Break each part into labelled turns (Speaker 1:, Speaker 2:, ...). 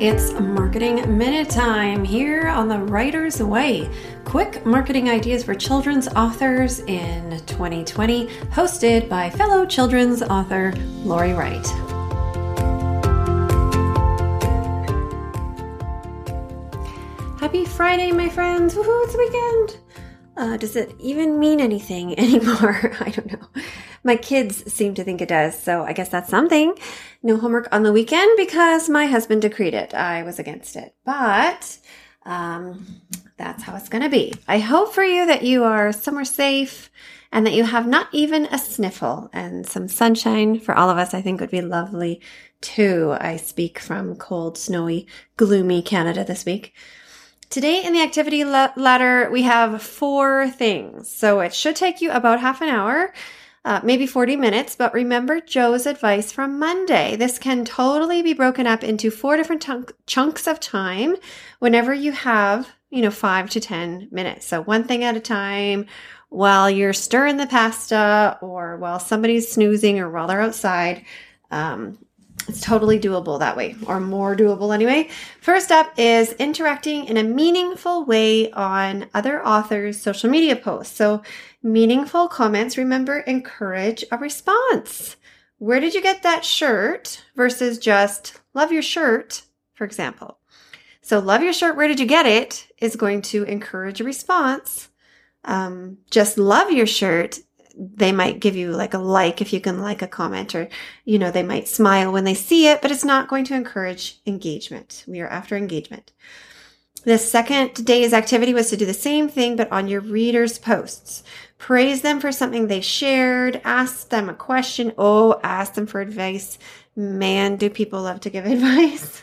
Speaker 1: It's Marketing Minute Time here on the Writer's Way. Quick marketing ideas for children's authors in 2020, hosted by fellow children's author Lori Wright. Happy Friday, my friends! Woohoo, it's weekend! Uh, does it even mean anything anymore? I don't know. My kids seem to think it does, so I guess that's something. No homework on the weekend because my husband decreed it. I was against it. But um, that's how it's going to be. I hope for you that you are somewhere safe and that you have not even a sniffle and some sunshine for all of us, I think would be lovely too. I speak from cold, snowy, gloomy Canada this week. Today in the activity ladder, we have four things. So it should take you about half an hour uh, maybe 40 minutes, but remember Joe's advice from Monday. This can totally be broken up into four different chunks of time whenever you have, you know, five to 10 minutes. So one thing at a time while you're stirring the pasta or while somebody's snoozing or while they're outside. Um, it's totally doable that way, or more doable anyway. First up is interacting in a meaningful way on other authors' social media posts. So, meaningful comments, remember, encourage a response. Where did you get that shirt versus just love your shirt, for example? So, love your shirt, where did you get it is going to encourage a response. Um, just love your shirt they might give you like a like if you can like a comment or, you know, they might smile when they see it, but it's not going to encourage engagement. We are after engagement. The second day's activity was to do the same thing, but on your readers' posts. Praise them for something they shared, ask them a question. Oh, ask them for advice. Man, do people love to give advice.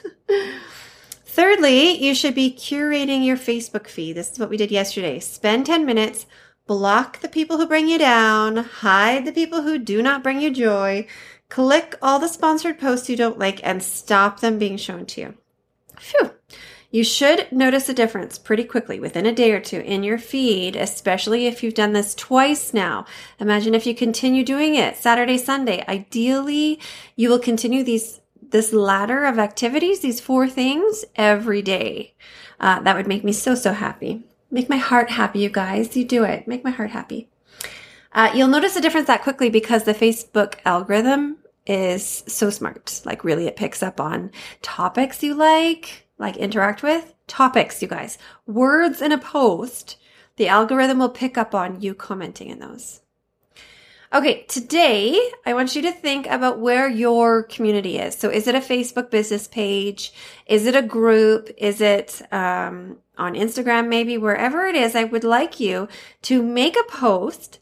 Speaker 1: Thirdly, you should be curating your Facebook feed. This is what we did yesterday. Spend 10 minutes block the people who bring you down, hide the people who do not bring you joy, click all the sponsored posts you don't like, and stop them being shown to you. Phew. You should notice a difference pretty quickly within a day or two in your feed, especially if you've done this twice now. Imagine if you continue doing it Saturday, Sunday. Ideally, you will continue these this ladder of activities, these four things every day. Uh, that would make me so, so happy. Make my heart happy, you guys. You do it. Make my heart happy. Uh, you'll notice a difference that quickly because the Facebook algorithm is so smart. Like, really, it picks up on topics you like, like interact with. Topics, you guys. Words in a post, the algorithm will pick up on you commenting in those. Okay, today I want you to think about where your community is. So, is it a Facebook business page? Is it a group? Is it um, on Instagram, maybe wherever it is? I would like you to make a post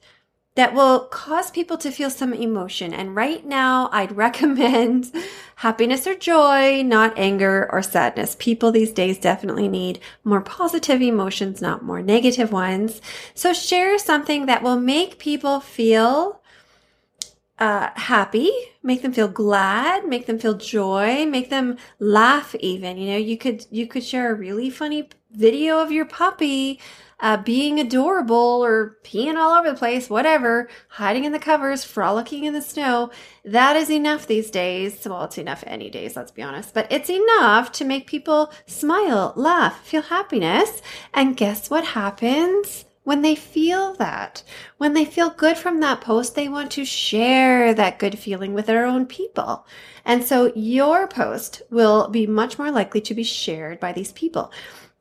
Speaker 1: that will cause people to feel some emotion. And right now, I'd recommend happiness or joy, not anger or sadness. People these days definitely need more positive emotions, not more negative ones. So share something that will make people feel uh, happy, make them feel glad, make them feel joy, make them laugh even. You know, you could, you could share a really funny video of your puppy uh, being adorable or peeing all over the place, whatever, hiding in the covers, frolicking in the snow. That is enough these days. Well, it's enough any days, let's be honest, but it's enough to make people smile, laugh, feel happiness. And guess what happens? When they feel that, when they feel good from that post, they want to share that good feeling with their own people. And so your post will be much more likely to be shared by these people.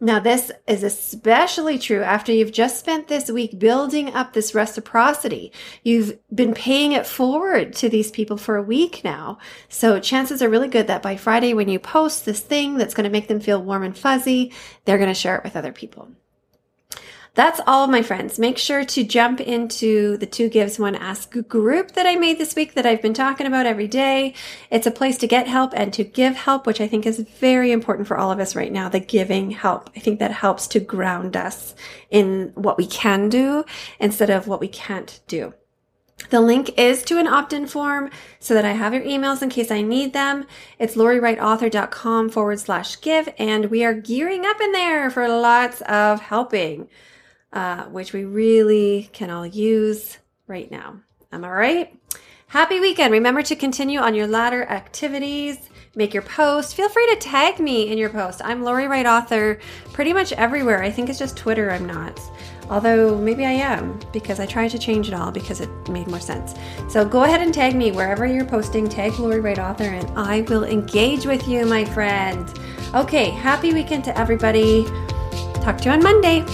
Speaker 1: Now, this is especially true after you've just spent this week building up this reciprocity. You've been paying it forward to these people for a week now. So chances are really good that by Friday, when you post this thing that's going to make them feel warm and fuzzy, they're going to share it with other people. That's all, my friends. Make sure to jump into the Two Gives One Ask group that I made this week that I've been talking about every day. It's a place to get help and to give help, which I think is very important for all of us right now. The giving help. I think that helps to ground us in what we can do instead of what we can't do. The link is to an opt-in form so that I have your emails in case I need them. It's loriwrightauthor.com forward slash give, and we are gearing up in there for lots of helping uh, which we really can all use right now. Am I right? Happy weekend. Remember to continue on your ladder activities. make your post. Feel free to tag me in your post. I'm Lori Wright Author pretty much everywhere. I think it's just Twitter I'm not. Although maybe I am because I tried to change it all because it made more sense. So go ahead and tag me wherever you're posting. Tag Lori Wright Author and I will engage with you, my friend. Okay, happy weekend to everybody. Talk to you on Monday.